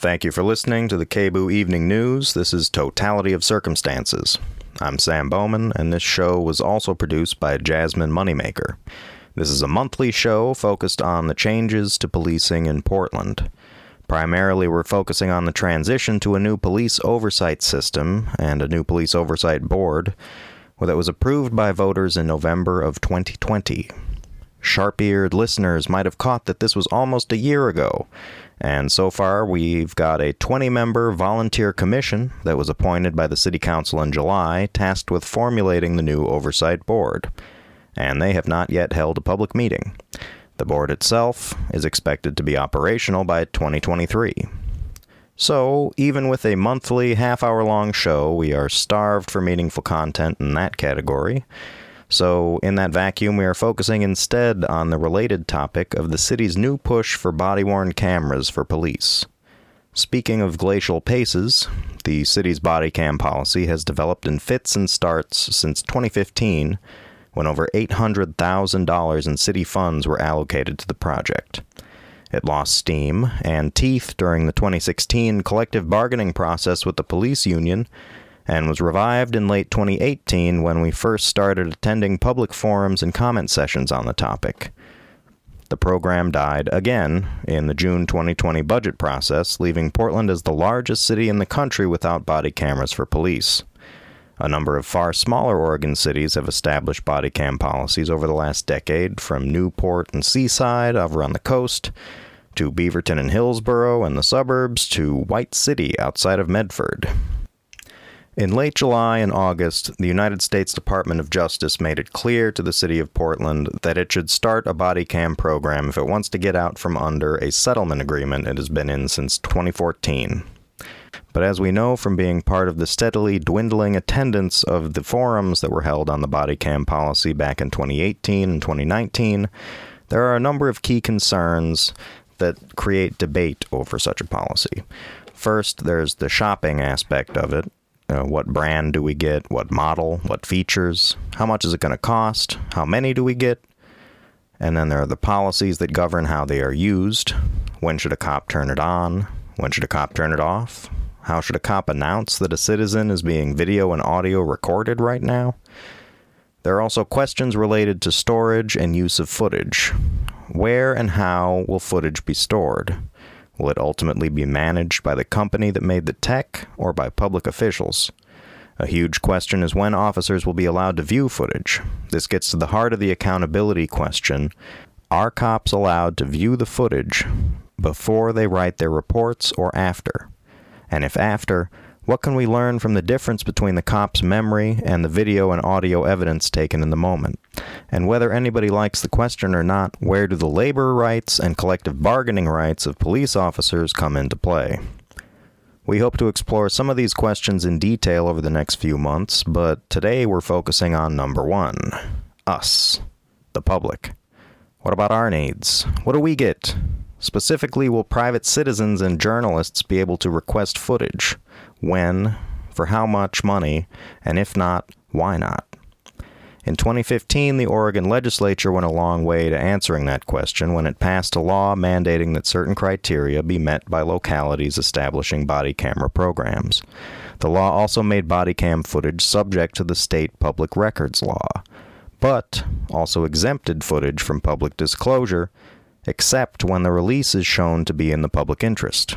Thank you for listening to the KBOO Evening News. This is Totality of Circumstances. I'm Sam Bowman, and this show was also produced by Jasmin Moneymaker. This is a monthly show focused on the changes to policing in Portland. Primarily, we're focusing on the transition to a new police oversight system and a new police oversight board that was approved by voters in November of 2020. Sharp eared listeners might have caught that this was almost a year ago, and so far, we've got a 20 member volunteer commission that was appointed by the City Council in July, tasked with formulating the new Oversight Board. And they have not yet held a public meeting. The board itself is expected to be operational by 2023. So, even with a monthly half hour long show, we are starved for meaningful content in that category. So, in that vacuum, we are focusing instead on the related topic of the city's new push for body worn cameras for police. Speaking of glacial paces, the city's body cam policy has developed in fits and starts since 2015, when over $800,000 in city funds were allocated to the project. It lost steam and teeth during the 2016 collective bargaining process with the police union and was revived in late 2018 when we first started attending public forums and comment sessions on the topic. The program died again in the June 2020 budget process, leaving Portland as the largest city in the country without body cameras for police. A number of far smaller Oregon cities have established body cam policies over the last decade, from Newport and Seaside over on the coast, to Beaverton and Hillsboro and the suburbs, to White City outside of Medford. In late July and August, the United States Department of Justice made it clear to the city of Portland that it should start a body cam program if it wants to get out from under a settlement agreement it has been in since 2014. But as we know from being part of the steadily dwindling attendance of the forums that were held on the body cam policy back in 2018 and 2019, there are a number of key concerns that create debate over such a policy. First, there's the shopping aspect of it, what brand do we get? What model? What features? How much is it going to cost? How many do we get? And then there are the policies that govern how they are used. When should a cop turn it on? When should a cop turn it off? How should a cop announce that a citizen is being video and audio recorded right now? There are also questions related to storage and use of footage. Where and how will footage be stored? Will it ultimately be managed by the company that made the tech or by public officials? A huge question is when officers will be allowed to view footage. This gets to the heart of the accountability question. Are cops allowed to view the footage before they write their reports or after? And if after, what can we learn from the difference between the cop's memory and the video and audio evidence taken in the moment? And whether anybody likes the question or not, where do the labor rights and collective bargaining rights of police officers come into play? We hope to explore some of these questions in detail over the next few months, but today we're focusing on number one us, the public. What about our needs? What do we get? Specifically, will private citizens and journalists be able to request footage? When, for how much money, and if not, why not? In 2015, the Oregon legislature went a long way to answering that question when it passed a law mandating that certain criteria be met by localities establishing body camera programs. The law also made body cam footage subject to the state public records law, but also exempted footage from public disclosure, except when the release is shown to be in the public interest.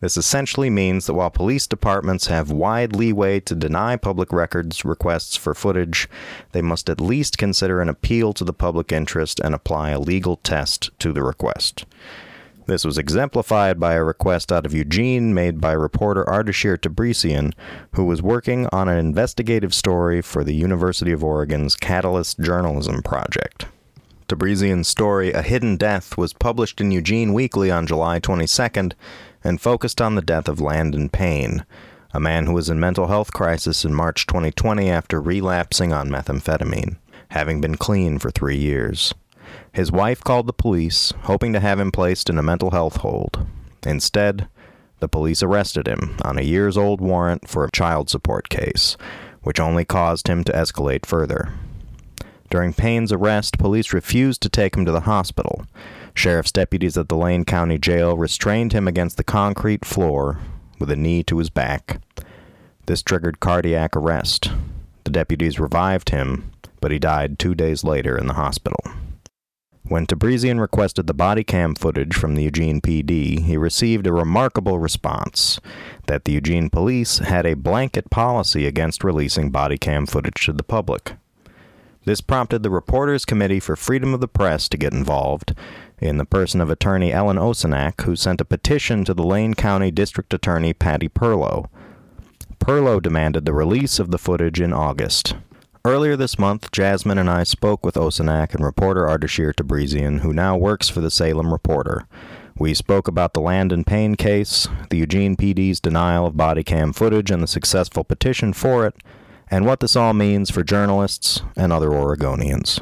This essentially means that while police departments have wide leeway to deny public records requests for footage, they must at least consider an appeal to the public interest and apply a legal test to the request. This was exemplified by a request out of Eugene made by reporter Ardeshir Tabrizian, who was working on an investigative story for the University of Oregon's Catalyst Journalism Project. Tabrizian's story, A Hidden Death, was published in Eugene Weekly on July 22nd and focused on the death of Landon Payne, a man who was in mental health crisis in March 2020 after relapsing on methamphetamine, having been clean for three years. His wife called the police, hoping to have him placed in a mental health hold. Instead, the police arrested him on a years old warrant for a child support case, which only caused him to escalate further. During Payne's arrest, police refused to take him to the hospital. Sheriff's deputies at the Lane County Jail restrained him against the concrete floor with a knee to his back. This triggered cardiac arrest. The deputies revived him, but he died two days later in the hospital. When Tabrizian requested the body cam footage from the Eugene PD, he received a remarkable response that the Eugene police had a blanket policy against releasing body cam footage to the public. This prompted the Reporters Committee for Freedom of the Press to get involved, in the person of attorney Ellen Osoinach, who sent a petition to the Lane County District Attorney Patty Perlow. Perlow demanded the release of the footage in August. Earlier this month, Jasmin and I spoke with Osoinach and reporter Ardeshir Tabrizian, who now works for the Salem Reporter. We spoke about the Landon Payne case, the Eugene PD's denial of body cam footage and the successful petition for it, and what this all means for journalists and other Oregonians.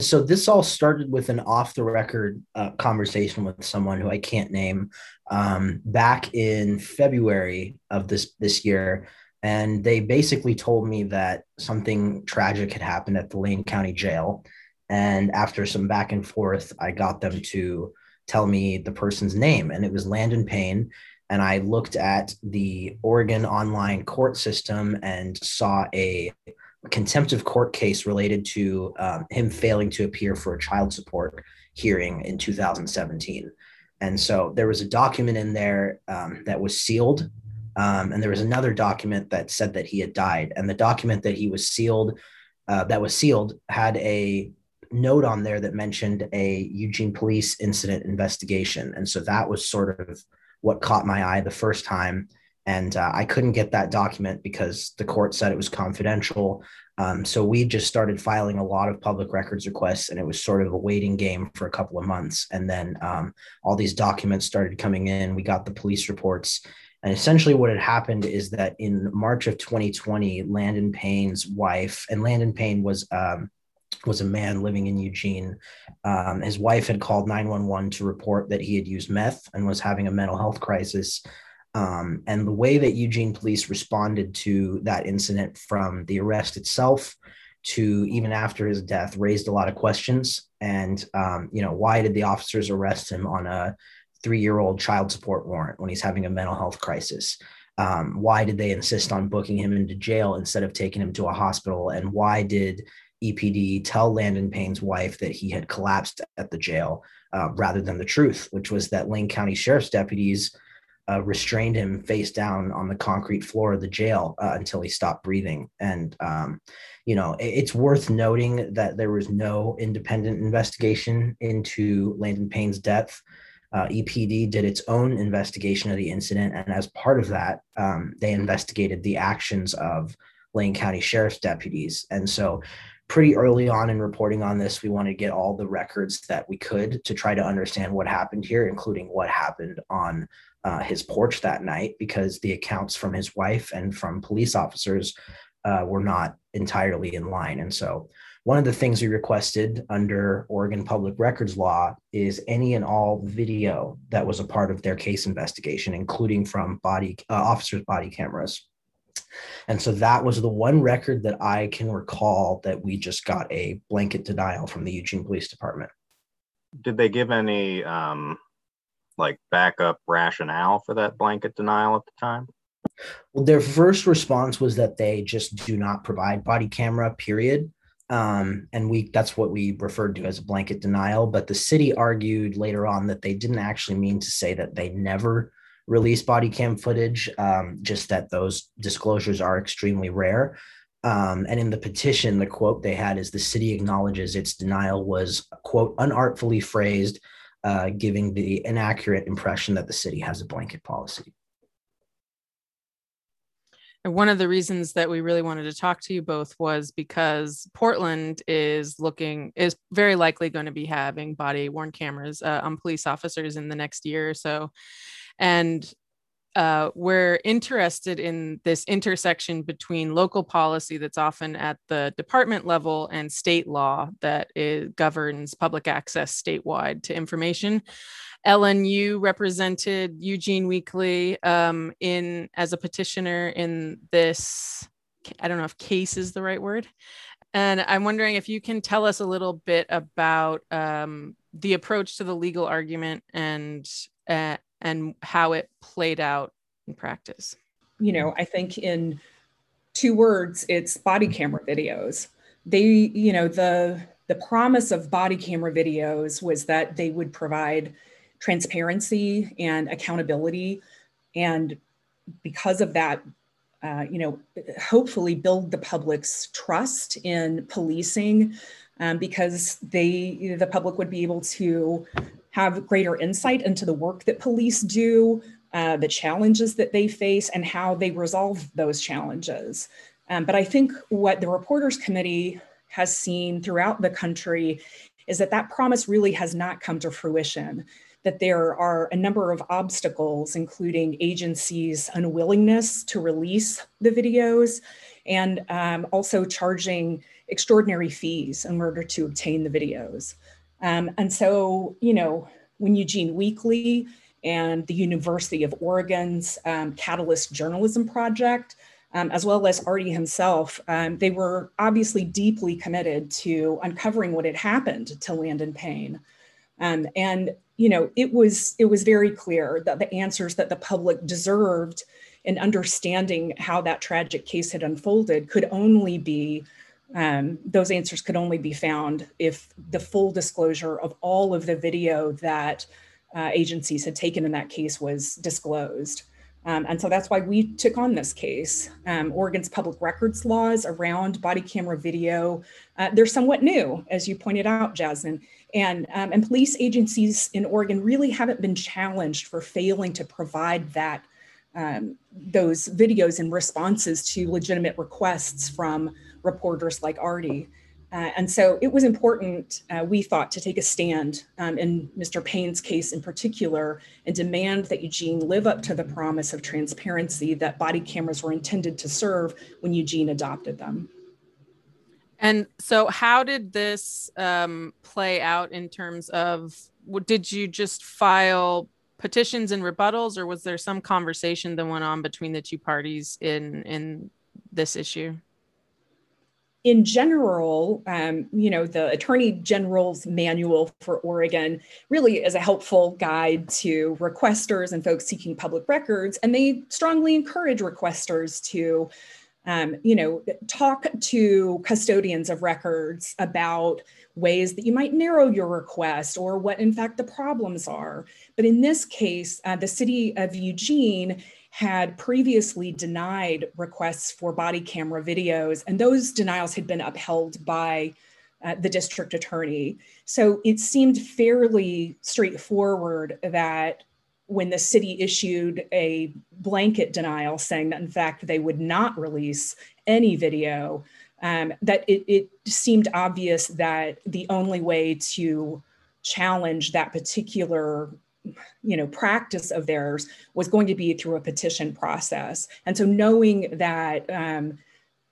So, this all started with an off the record uh, conversation with someone who I can't name um, back in February of this, this year. And they basically told me that something tragic had happened at the Lane County Jail. And after some back and forth, I got them to tell me the person's name, and it was Landon Payne and I looked at the Oregon online court system and saw a contempt of court case related to um, him failing to appear for a child support hearing in 2017. And so there was a document in there um, that was sealed. Um, and there was another document that said that he had died. And the document that he was sealed, uh, that was sealed, had a note on there that mentioned a Eugene police incident investigation. And so that was sort of what caught my eye the first time. And uh, I couldn't get that document because the court said it was confidential. Um, so we just started filing a lot of public records requests, and it was sort of a waiting game for a couple of months. And then um, all these documents started coming in. We got the police reports. And essentially, what had happened is that in March of 2020, Landon Payne's wife, and Landon Payne was um, was a man living in Eugene. Um, his wife had called 911 to report that he had used meth and was having a mental health crisis. Um, and the way that Eugene police responded to that incident from the arrest itself to even after his death raised a lot of questions. And, um, you know, why did the officers arrest him on a three year old child support warrant when he's having a mental health crisis? Um, why did they insist on booking him into jail instead of taking him to a hospital? And why did EPD tell Landon Payne's wife that he had collapsed at the jail uh, rather than the truth, which was that Lane County Sheriff's deputies uh, restrained him face down on the concrete floor of the jail uh, until he stopped breathing. And, um, you know, it, it's worth noting that there was no independent investigation into Landon Payne's death. Uh, EPD did its own investigation of the incident. And as part of that, um, they investigated the actions of Lane County Sheriff's deputies. And so pretty early on in reporting on this, we wanted to get all the records that we could to try to understand what happened here, including what happened on uh, his porch that night, because the accounts from his wife and from police officers uh, were not entirely in line. And so, one of the things we requested under Oregon public records law is any and all video that was a part of their case investigation, including from body uh, officers' body cameras. And so that was the one record that I can recall that we just got a blanket denial from the Eugene Police Department. Did they give any um, like backup rationale for that blanket denial at the time? Well, their first response was that they just do not provide body camera, period. Um, and we that's what we referred to as a blanket denial. But the city argued later on that they didn't actually mean to say that they never release body cam footage, um, just that those disclosures are extremely rare. Um, and in the petition, the quote they had is the city acknowledges its denial was, quote, unartfully phrased, uh, giving the inaccurate impression that the city has a blanket policy. And one of the reasons that we really wanted to talk to you both was because Portland is looking, is very likely going to be having body worn cameras uh, on police officers in the next year or so. And uh, we're interested in this intersection between local policy that's often at the department level and state law that is, governs public access statewide to information. Ellen, you represented Eugene Weekly um, in as a petitioner in this. I don't know if case is the right word. And I'm wondering if you can tell us a little bit about um, the approach to the legal argument and uh, and how it played out in practice. You know, I think in two words, it's body camera videos. They, you know, the the promise of body camera videos was that they would provide transparency and accountability, and because of that, uh, you know, hopefully build the public's trust in policing, um, because they, the public would be able to have greater insight into the work that police do, uh, the challenges that they face, and how they resolve those challenges. Um, but I think what the Reporters Committee has seen throughout the country is that that promise really has not come to fruition. That there are a number of obstacles, including agencies' unwillingness to release the videos and um, also charging extraordinary fees in order to obtain the videos. Um, and so, you know, when Eugene Weekly and the University of Oregon's um, Catalyst Journalism Project um, as well as Artie himself, um, they were obviously deeply committed to uncovering what had happened to Landon Payne. Um, and you know, it was it was very clear that the answers that the public deserved in understanding how that tragic case had unfolded could only be um, those answers could only be found if the full disclosure of all of the video that uh, agencies had taken in that case was disclosed. Um, and so that's why we took on this case. Um, Oregon's public records laws around body camera video, uh, they're somewhat new, as you pointed out, Jasmin. And, um, and police agencies in Oregon really haven't been challenged for failing to provide that um, those videos and responses to legitimate requests from reporters like Artie. Uh, and so it was important, uh, we thought, to take a stand um, in Mr. Payne's case in particular and demand that Eugene live up to the promise of transparency that body cameras were intended to serve when Eugene adopted them. And so, how did this um, play out in terms of did you just file petitions and rebuttals, or was there some conversation that went on between the two parties in in this issue? In general, um, you know, the Attorney General's manual for Oregon really is a helpful guide to requesters and folks seeking public records, and they strongly encourage requesters to, um, you know, talk to custodians of records about ways that you might narrow your request or what, in fact, the problems are. But in this case, uh, the city of Eugene had previously denied requests for body camera videos, and those denials had been upheld by uh, the district attorney. So it seemed fairly straightforward that when the city issued a blanket denial saying that, in fact, they would not release any video, um, that it, it seemed obvious that the only way to challenge that particular you know practice of theirs was going to be through a petition process. And so knowing that um,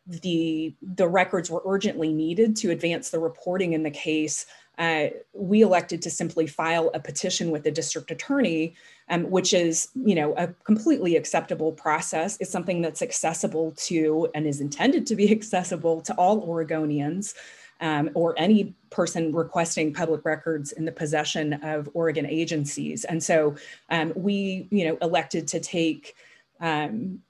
the the records were urgently needed to advance the reporting in the case uh, we elected to simply file a petition with the district attorney um, which is you know a completely acceptable process. It's something that's accessible to and is intended to be accessible to all oregonians um, or any person requesting public records in the possession of Oregon agencies. And so um, we, you know, elected to take um,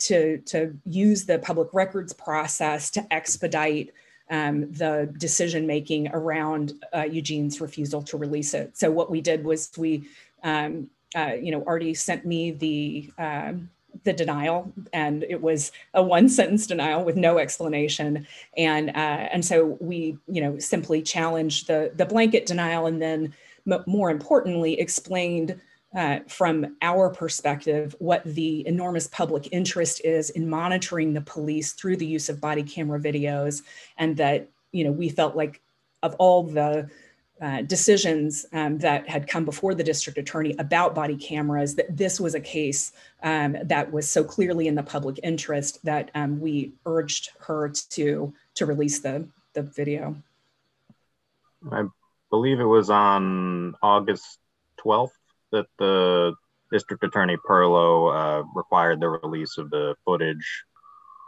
to to use the public records process to expedite um, the decision making around uh, Eugene's refusal to release it. So what we did was we, um, uh, you know, Artie sent me the um, the denial and it was a one sentence denial with no explanation. And uh, and so we you know simply challenged the the blanket denial and then m- more importantly explained uh, from our perspective what the enormous public interest is in monitoring the police through the use of body camera videos. And that you know we felt like of all the uh, decisions um, that had come before the district attorney about body cameras that this was a case um, that was so clearly in the public interest that um, we urged her to to release the the video. I believe it was on August 12th that the district attorney Perlow uh, required the release of the footage.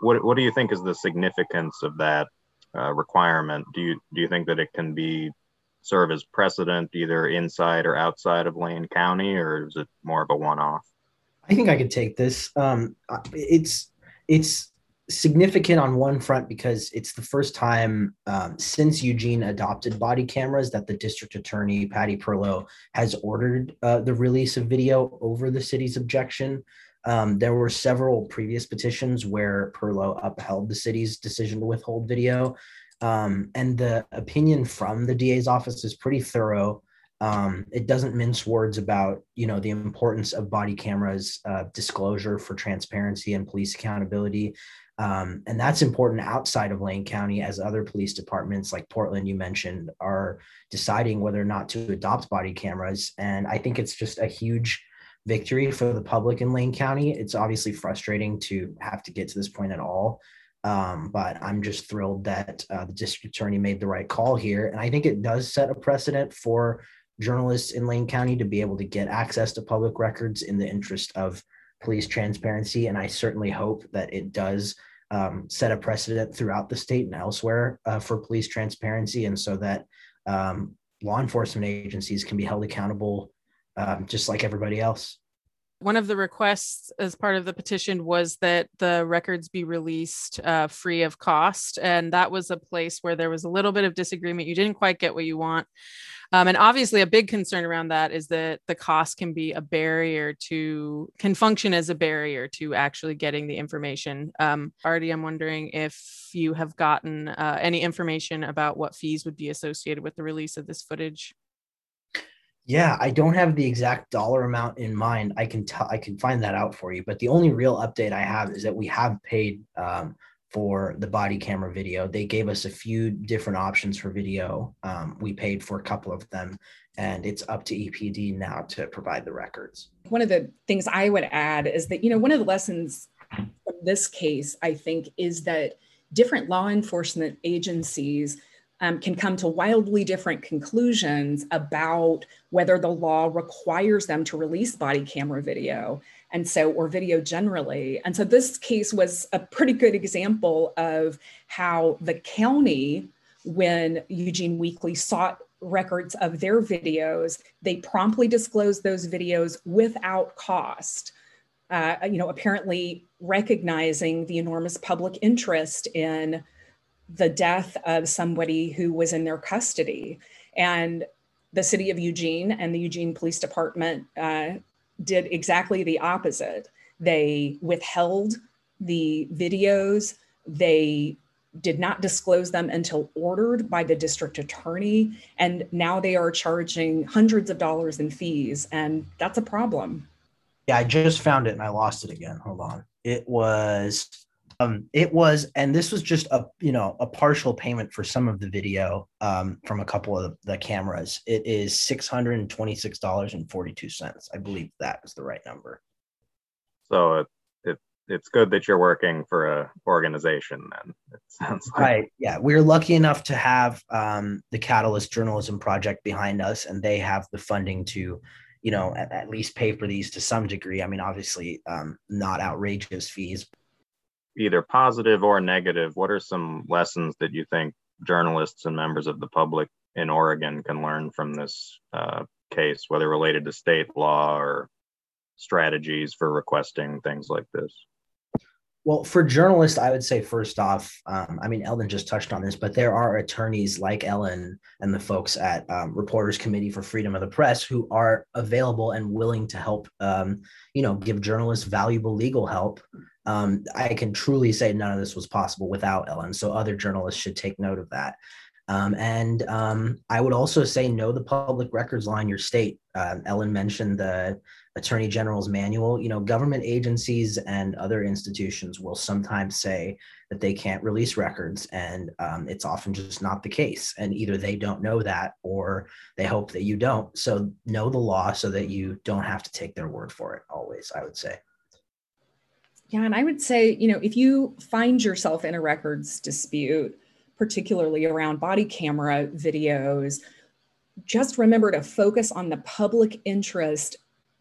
What what do you think is the significance of that uh, requirement, do you do you think that it can be serve as precedent either inside or outside of Lane County, or is it more of a one-off? I think I could take this. Um, it's it's significant on one front because it's the first time um, since Eugene adopted body cameras that the district attorney Patty Perlow has ordered uh, the release of video over the city's objection. Um, there were several previous petitions where Perlow upheld the city's decision to withhold video. Um, and the opinion from the DA's office is pretty thorough. Um, it doesn't mince words about you know the importance of body cameras uh, disclosure for transparency and police accountability um, and that's important outside of Lane County as other police departments like Portland, you mentioned, are deciding whether or not to adopt body cameras. And I think it's just a huge victory for the public in Lane County. It's obviously frustrating to have to get to this point at all. Um, but I'm just thrilled that uh, the district attorney made the right call here. And I think it does set a precedent for journalists in Lane County to be able to get access to public records in the interest of police transparency. And I certainly hope that it does um, set a precedent throughout the state and elsewhere uh, for police transparency. And so that um, law enforcement agencies can be held accountable um, just like everybody else. One of the requests as part of the petition was that the records be released uh, free of cost. And that was a place where there was a little bit of disagreement. You didn't quite get what you want. Um, and obviously, a big concern around that is that the cost can be a barrier to, can function as a barrier to actually getting the information. Um, Artie, I'm wondering if you have gotten uh, any information about what fees would be associated with the release of this footage. Yeah, I don't have the exact dollar amount in mind. I can tell I can find that out for you. But the only real update I have is that we have paid um, for the body camera video. They gave us a few different options for video. Um, we paid for a couple of them, and it's up to EPD now to provide the records. One of the things I would add is that, you know, one of the lessons from this case, I think, is that different law enforcement agencies um, can come to wildly different conclusions about whether the law requires them to release body camera video and so or video generally. And so this case was a pretty good example of how the county when eugene weekly sought records of their videos they promptly disclosed those videos without cost uh, you know apparently recognizing the enormous public interest in the death of somebody who was in their custody. And the city of Eugene and the Eugene Police Department uh, did exactly the opposite. They withheld the videos, they did not disclose them until ordered by the district attorney. And now they are charging hundreds of dollars in fees. And that's a problem. Yeah, I just found it and I lost it again. Hold on. It was um, it was, and this was just a you know a partial payment for some of the video um, from a couple of the cameras. It is six hundred and twenty six dollars and forty two cents. I believe that is the right number. So it, it it's good that you're working for a organization. Then it sounds like. right. Yeah, we're lucky enough to have um, the Catalyst Journalism Project behind us, and they have the funding to you know at, at, least pay for these to some degree i mean obviously um, not outrageous fees either positive or negative, what are some lessons that you think journalists and members of the public in Oregon can learn from this uh, case, whether related to state law or strategies for requesting things like this? Well, for journalists, I would say first off, um, I mean, Ellen just touched on this, but there are attorneys like Ellen and the folks at um, Reporters Committee for Freedom of the Press who are available and willing to help, um, you know, give journalists valuable legal help um, I can truly say none of this was possible without Ellen. So other journalists should take note of that. Um, and um, I would also say know the public records law in your state. Uh, Ellen mentioned the Attorney General's manual. You know, government agencies and other institutions will sometimes say that they can't release records, and um, it's often just not the case. And either they don't know that, or they hope that you don't. So know the law so that you don't have to take their word for it. Always, I would say. Yeah, and I would say, you know, if you find yourself in a records dispute, particularly around body camera videos, just remember to focus on the public interest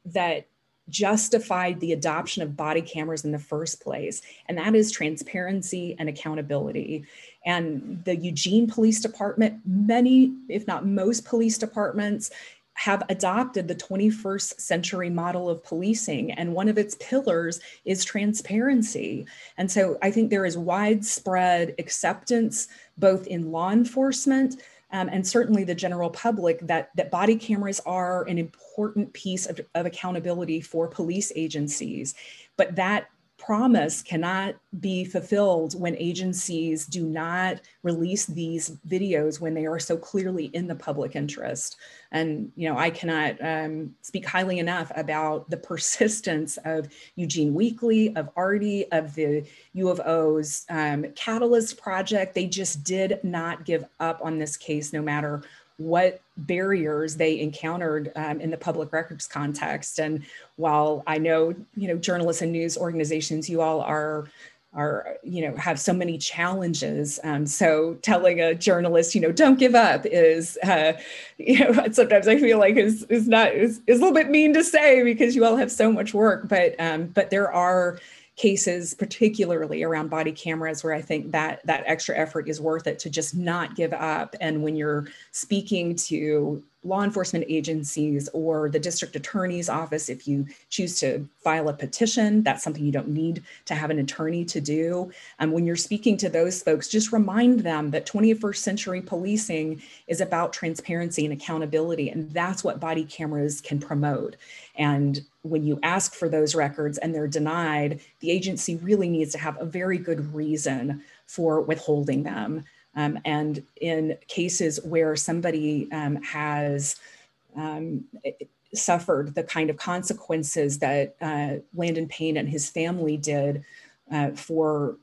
that justified the adoption of body cameras in the first place, and that is transparency and accountability. And the Eugene Police Department, many, if not most police departments, have adopted the 21st century model of policing, and one of its pillars is transparency. And so I think there is widespread acceptance, both in law enforcement um, and certainly the general public, that, that body cameras are an important piece of, of accountability for police agencies. But that promise cannot be fulfilled when agencies do not release these videos when they are so clearly in the public interest. And you know, I cannot um, speak highly enough about the persistence of Eugene Weekly, of Artie, of the U of O's um, Catalyst project. They just did not give up on this case, no matter what barriers they encountered um, in the public records context. And while I know, you know, journalists and news organizations, you all are are you know have so many challenges um, so telling a journalist you know don't give up is uh, you know sometimes i feel like is is not is, is a little bit mean to say because you all have so much work but um, but there are cases, particularly around body cameras, where I think that that extra effort is worth it to just not give up. And when you're speaking to law enforcement agencies or the district attorney's office, if you choose to file a petition, that's something you don't need to have an attorney to do. And um, when you're speaking to those folks, just remind them that 21st century policing is about transparency and accountability. And that's what body cameras can promote. And when you ask for those records and they're denied, the agency really needs to have a very good reason for withholding them. Um, and in cases where somebody um, has um, suffered the kind of consequences that uh, Landon Payne and his family did uh, for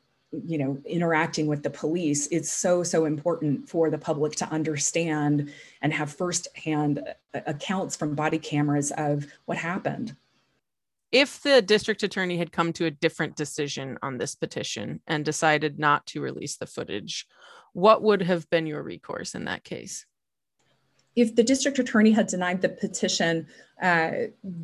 you know interacting with the police it's so so important for the public to understand and have firsthand uh, accounts from body cameras of what happened if the district attorney had come to a different decision on this petition and decided not to release the footage what would have been your recourse in that case? If the district attorney had denied the petition, uh,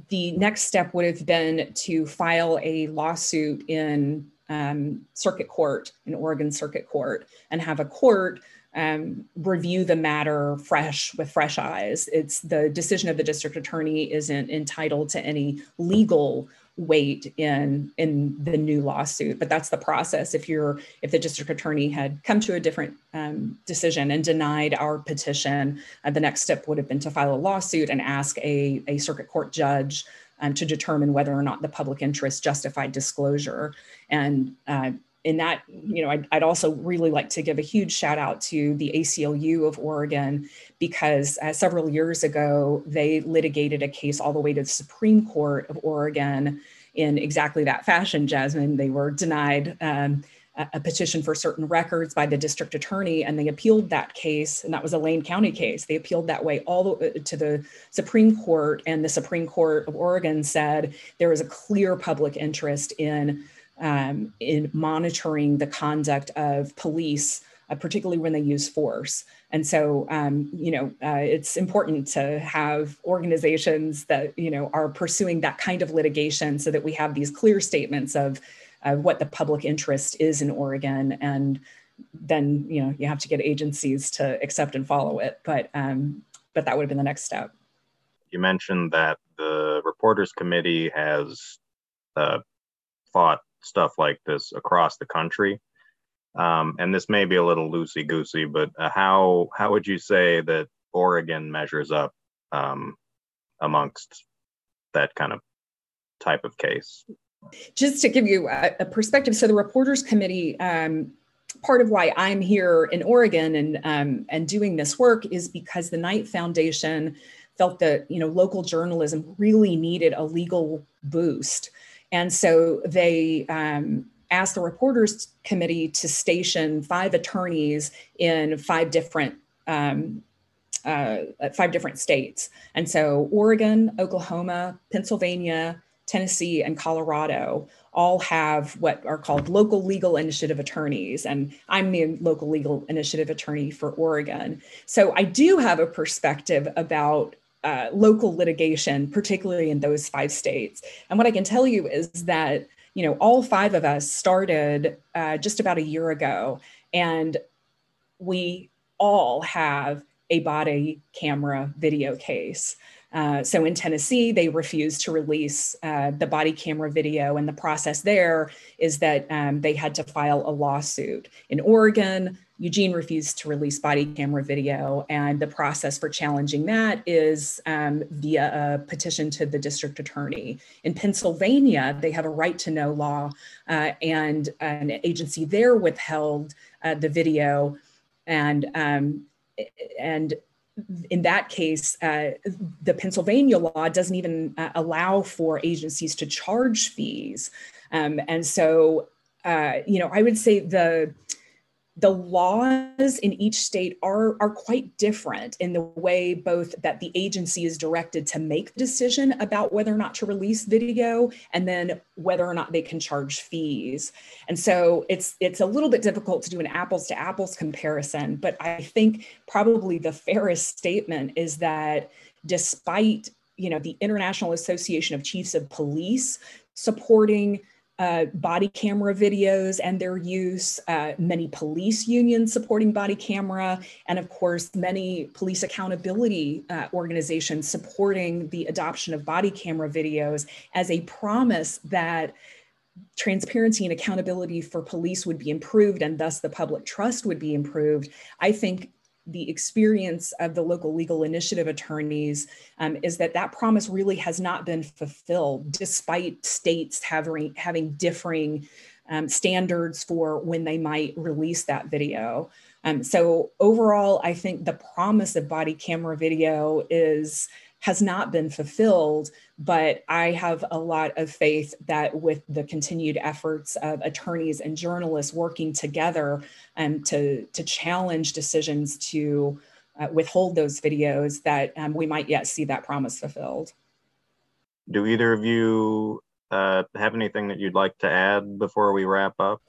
the next step would have been to file a lawsuit in um, circuit court, in Oregon Circuit Court, and have a court um, review the matter fresh with fresh eyes. It's the decision of the district attorney isn't entitled to any legal weight in in the new lawsuit but that's the process if you're if the district attorney had come to a different um, decision and denied our petition uh, the next step would have been to file a lawsuit and ask a, a circuit court judge um, to determine whether or not the public interest justified disclosure and uh, in that, you know, I'd, I'd, also really like to give a huge shout out to the ACLU of Oregon because uh, several years ago, they litigated a case all the way to the Supreme Court of Oregon in exactly that fashion, Jasmin. They were denied um, a, petition for certain records by the district attorney, and they appealed that case, and that was a Lane County case. They appealed that way all the, uh, to the Supreme Court, and the Supreme Court of Oregon said there is a clear public interest in um, in monitoring the conduct of police, uh, particularly when they use force. And so, um, you know, uh, it's important to have organizations that, you know, are pursuing that kind of litigation so that we have these clear statements of uh, what the public interest is in Oregon. And then, you know, you have to get agencies to accept and follow it. But, um, but that would have been the next step. You mentioned that the Reporters Committee has uh, fought stuff like this across the country. Um, and this may be a little loosey goosey, but uh, how how would you say that Oregon measures up um, amongst that kind of type of case? Just to give you a, a perspective, so the Reporters Committee. Um, part of why I'm here in Oregon and um, and doing this work is because the Knight Foundation felt that you know local journalism really needed a legal boost and so they um, asked the reporters committee to station five attorneys in five different um, uh, five different states. And so Oregon, Oklahoma, Pennsylvania, Tennessee, and Colorado all have what are called local legal initiative attorneys. And I'm the local legal initiative attorney for Oregon. So I do have a perspective about uh, local litigation, particularly in those five states. And what I can tell you is that you know all five of us started uh, just about a year ago, and we all have a body camera video case. Uh, so in Tennessee, they refused to release uh, the body camera video, and the process there is that um, they had to file a lawsuit. In Oregon, Eugene refused to release body camera video, and the process for challenging that is um, via a petition to the district attorney. In Pennsylvania, they have a right to know law, uh, and an agency there withheld uh, the video, and um, and in that case, uh, the Pennsylvania law doesn't even uh, allow for agencies to charge fees. Um, and so, uh, you know, I would say the the laws in each state are, are quite different in the way both that the agency is directed to make the decision about whether or not to release video and then whether or not they can charge fees. And so it's it's a little bit difficult to do an apples to apples comparison, but I think probably the fairest statement is that despite you know the International Association of Chiefs of Police supporting uh, body camera videos and their use, uh, many police unions supporting body camera, and of course, many police accountability uh, organizations supporting the adoption of body camera videos as a promise that transparency and accountability for police would be improved and thus the public trust would be improved. I think the experience of the local legal initiative attorneys um, is that that promise really has not been fulfilled despite states having, having differing um, standards for when they might release that video. Um, so overall, I think the promise of body camera video is has not been fulfilled, but I have a lot of faith that with the continued efforts of attorneys and journalists working together um, to, to challenge decisions to uh, withhold those videos, that um, we might yet see that promise fulfilled. Do either of you uh, have anything that you'd like to add before we wrap up?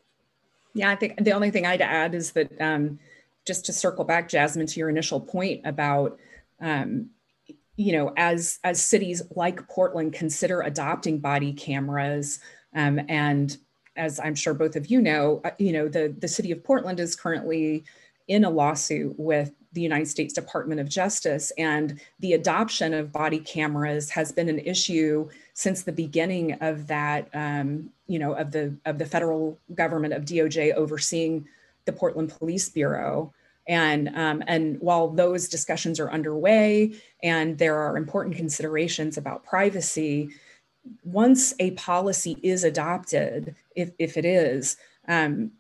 Yeah, I think the only thing I'd add is that um, just to circle back, Jasmin, to your initial point about um, you know, as as cities like Portland consider adopting body cameras, um, and as I'm sure both of you know, uh, you know, the the city of Portland is currently in a lawsuit with the United States Department of Justice, and the adoption of body cameras has been an issue since the beginning of that, um, you know, of the of the federal government of DOJ overseeing the Portland Police Bureau. And, um, and while those discussions are underway and there are important considerations about privacy, once a policy is adopted, if, if it is, um,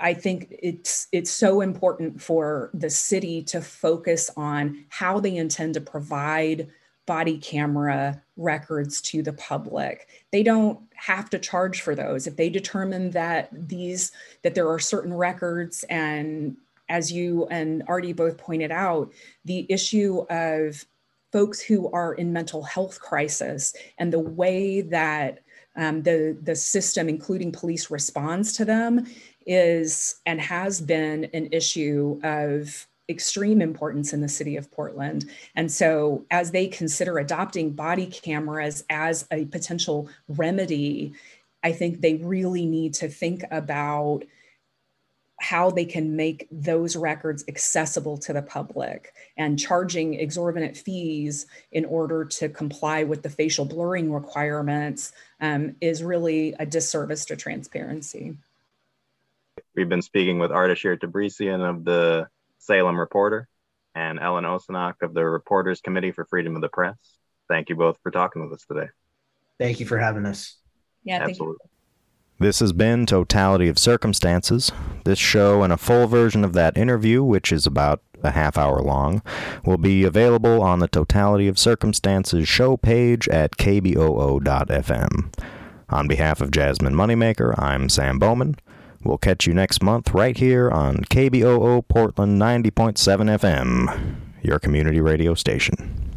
I think it's it's so important for the city to focus on how they intend to provide body camera records to the public. They don't have to charge for those. If they determine that these that there are certain records and as you and Artie both pointed out, the issue of folks who are in mental health crisis and the way that um, the, the system, including police, responds to them is and has been an issue of extreme importance in the city of Portland. And so, as they consider adopting body cameras as a potential remedy, I think they really need to think about how they can make those records accessible to the public and charging exorbitant fees in order to comply with the facial blurring requirements um, is really a disservice to transparency. We've been speaking with Ardeshir Tabrizian of the Salem Reporter and Ellen Osoinach of the Reporters Committee for Freedom of the Press. Thank you both for talking with us today. Thank you for having us. Yeah, absolutely. This has been Totality of Circumstances. This show and a full version of that interview, which is about a half hour long, will be available on the Totality of Circumstances show page at kboo.fm. On behalf of Jasmin Moneymaker, I'm Sam Bowman. We'll catch you next month right here on KBOO Portland 90.7 FM, your community radio station.